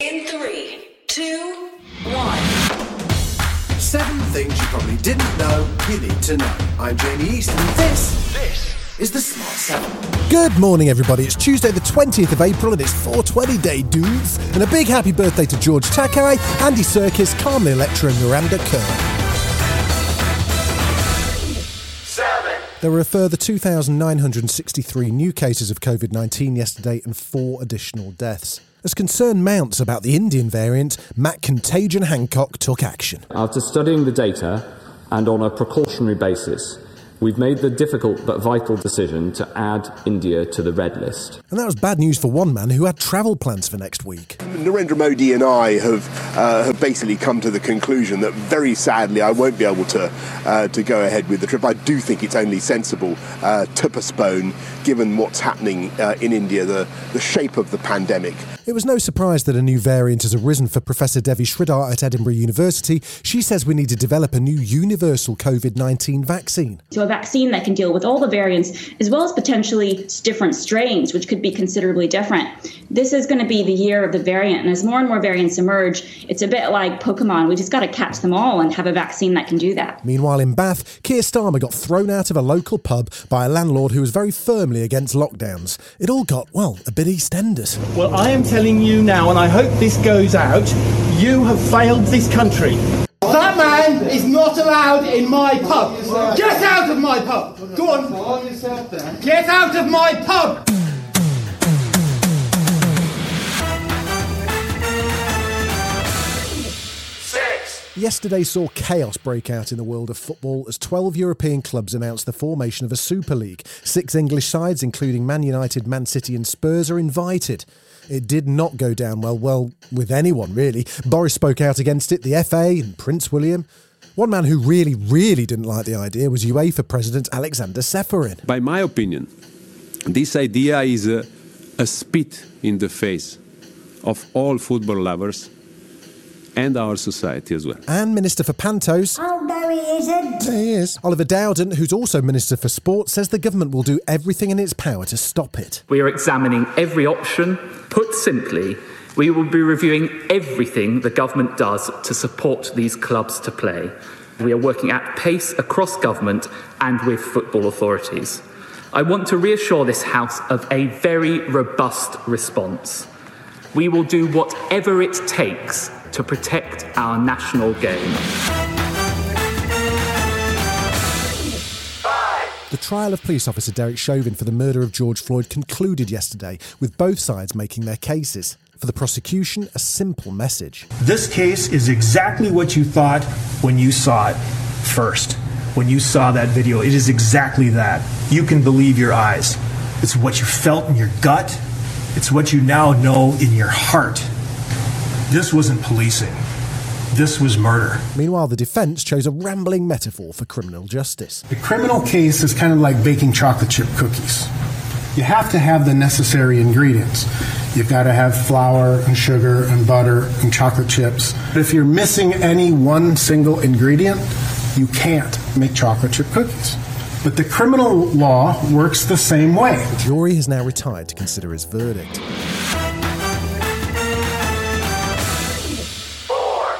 In three, two, one. Seven things you probably didn't know you need to know. I'm Jamie East, and this, this is the Smart Seven. Good morning, everybody. It's Tuesday, the 20th of April, and it's 420 Day, dudes. And a big happy birthday to George Takei, Andy Serkis, Carmen Electra, and Miranda Kerr. There were a further 2,963 new cases of COVID 19 yesterday and four additional deaths. As concern mounts about the Indian variant, Matt Contagion Hancock took action. After studying the data and on a precautionary basis, we've made the difficult but vital decision to add India to the red list. And that was bad news for one man who had travel plans for next week. Narendra Modi and I have uh, have basically come to the conclusion that very sadly I won't be able to uh, to go ahead with the trip. I do think it's only sensible uh, to postpone, given what's happening uh, in India, the the shape of the pandemic. It was no surprise that a new variant has arisen for Professor Devi Sridhar at Edinburgh University. She says we need to develop a new universal COVID 19 vaccine. So, a vaccine that can deal with all the variants as well as potentially different strains, which could be considerably different. This is going to be the year of the variant. And as more and more variants emerge, it's a bit like Pokemon. We just got to catch them all and have a vaccine that can do that. Meanwhile, in Bath, Keir Starmer got thrown out of a local pub by a landlord who was very firmly against lockdowns. It all got, well, a bit EastEnders. Well, I am telling you now, and I hope this goes out, you have failed this country. That man is not allowed in my pub. Get out of my pub. Go on. Get out of my pub. Yesterday saw chaos break out in the world of football as 12 European clubs announced the formation of a Super League. Six English sides, including Man United, Man City, and Spurs, are invited. It did not go down well, well, with anyone really. Boris spoke out against it, the FA, and Prince William. One man who really, really didn't like the idea was UEFA President Aleksander Ceferin. By my opinion, this idea is a, a spit in the face of all football lovers and our society as well. And Minister for Pantos. Oh, no, he isn't. He is. Oliver Dowden, who's also Minister for Sport, says the government will do everything in its power to stop it. We are examining every option. Put simply, we will be reviewing everything the government does to support these clubs to play. We are working at pace across government and with football authorities. I want to reassure this House of a very robust response. We will do whatever it takes to protect our national game. The trial of police officer Derek Chauvin for the murder of George Floyd concluded yesterday, with both sides making their cases. For the prosecution, a simple message. This case is exactly what you thought when you saw it first. When you saw that video, it is exactly that. You can believe your eyes. It's what you felt in your gut. It's what you now know in your heart. This wasn't policing. This was murder. Meanwhile, the defence chose a rambling metaphor for criminal justice. The criminal case is kind of like baking chocolate chip cookies. You have to have the necessary ingredients. You've got to have flour and sugar and butter and chocolate chips. But if you're missing any one single ingredient, you can't make chocolate chip cookies. But the criminal law works the same way. The jury has now retired to consider his verdict.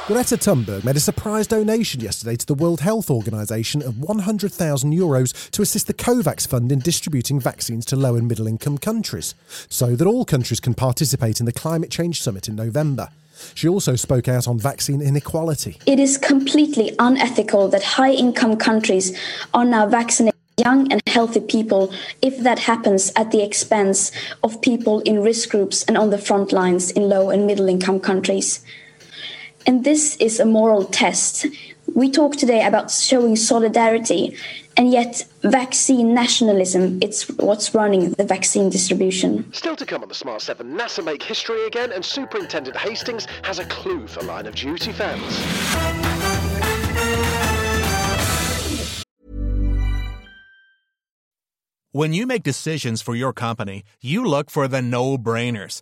Greta Thunberg made a surprise donation yesterday to the World Health Organization of 100,000 euros to assist the COVAX fund in distributing vaccines to low and middle income countries, so that all countries can participate in the climate change summit in November. She also spoke out on vaccine inequality. It is completely unethical that high income countries are now vaccinating young and healthy people if that happens at the expense of people in risk groups and on the front lines in low and middle income countries. And this is a moral test. We talk today about showing solidarity, And yet, vaccine nationalism, it's what's running the vaccine distribution. Still to come on the Smart 7, NASA make history again, and Superintendent Hastings has a clue for Line of Duty fans. When you make decisions for your company, you look for the no brainers.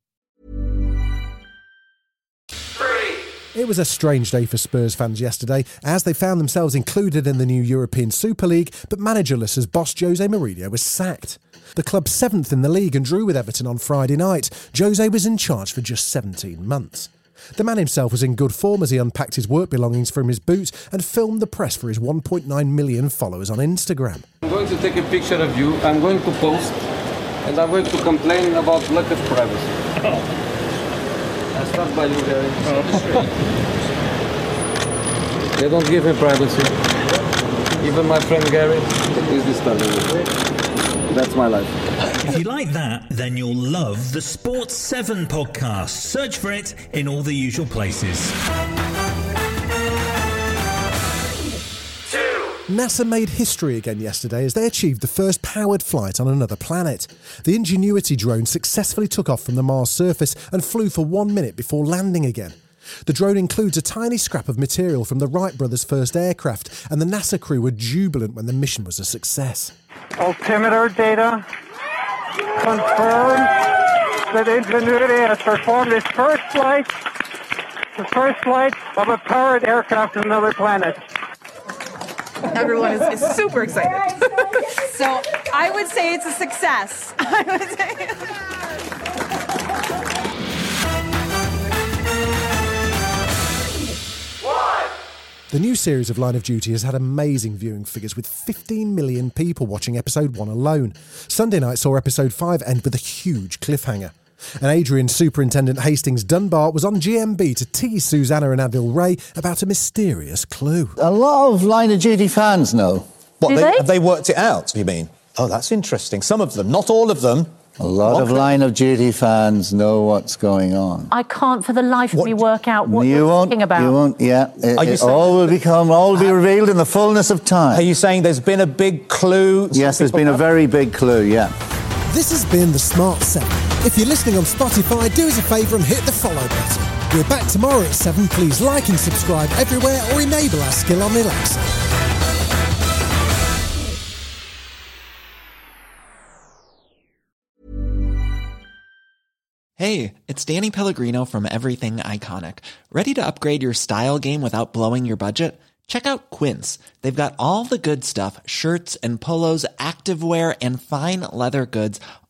It was a strange day for Spurs fans yesterday as they found themselves included in the new European Super League, but managerless as boss Jose Mourinho was sacked. The club seventh in the league and drew with Everton on Friday night. Jose was in charge for just 17 months. The man himself was in good form as he unpacked his work belongings from his boot and filmed the press for his 1.9 million followers on Instagram. I'm going to take a picture of you, I'm going to post, and I'm going to complain about lack of privacy. I start by you, Gary. they don't give me privacy. Even my friend Gary is disturbing me. That's my life. If you like that, then you'll love the Sports 7 podcast. Search for it in all the usual places. NASA made history again yesterday as they achieved the first powered flight on another planet. The Ingenuity drone successfully took off from the Mars surface and flew for one minute before landing again. The drone includes a tiny scrap of material from the Wright brothers' first aircraft, and the NASA crew were jubilant when the mission was a success. Altimeter data confirms that Ingenuity has performed its first flight, the first flight of a powered aircraft on another planet. Everyone is, is super excited. so I would say it's a success. I would say. The new series of Line of Duty has had amazing viewing figures with 15 million people watching episode 1 alone. Sunday night saw episode 5 end with a huge cliffhanger. And Adrian Superintendent Hastings Dunbar was on GMB to tease Susanna and Adil Ray about a mysterious clue. A lot of Line of Duty fans know. What, Do they, they? have they worked it out, you mean? Oh, that's interesting. Some of them, not all of them. A lot of Line of Duty fans know what's going on. I can't for the life of me work out what you you're won't. talking about. You won't. Yeah. It, Are you it all will become. All will be revealed in the fullness of time. Are you saying there's been a big clue? Yes, there's been a very big clue. Yeah. This has been the Smart 7. If you're listening on Spotify, do us a favour and hit the follow button. We're back tomorrow at 7. Please like and subscribe everywhere or enable our skill on Alexa. Hey, it's Danny Pellegrino from Everything Iconic. Ready to upgrade your style game without blowing your budget? Check out Quince. They've got all the good stuff shirts and polos, activewear, and fine leather goods,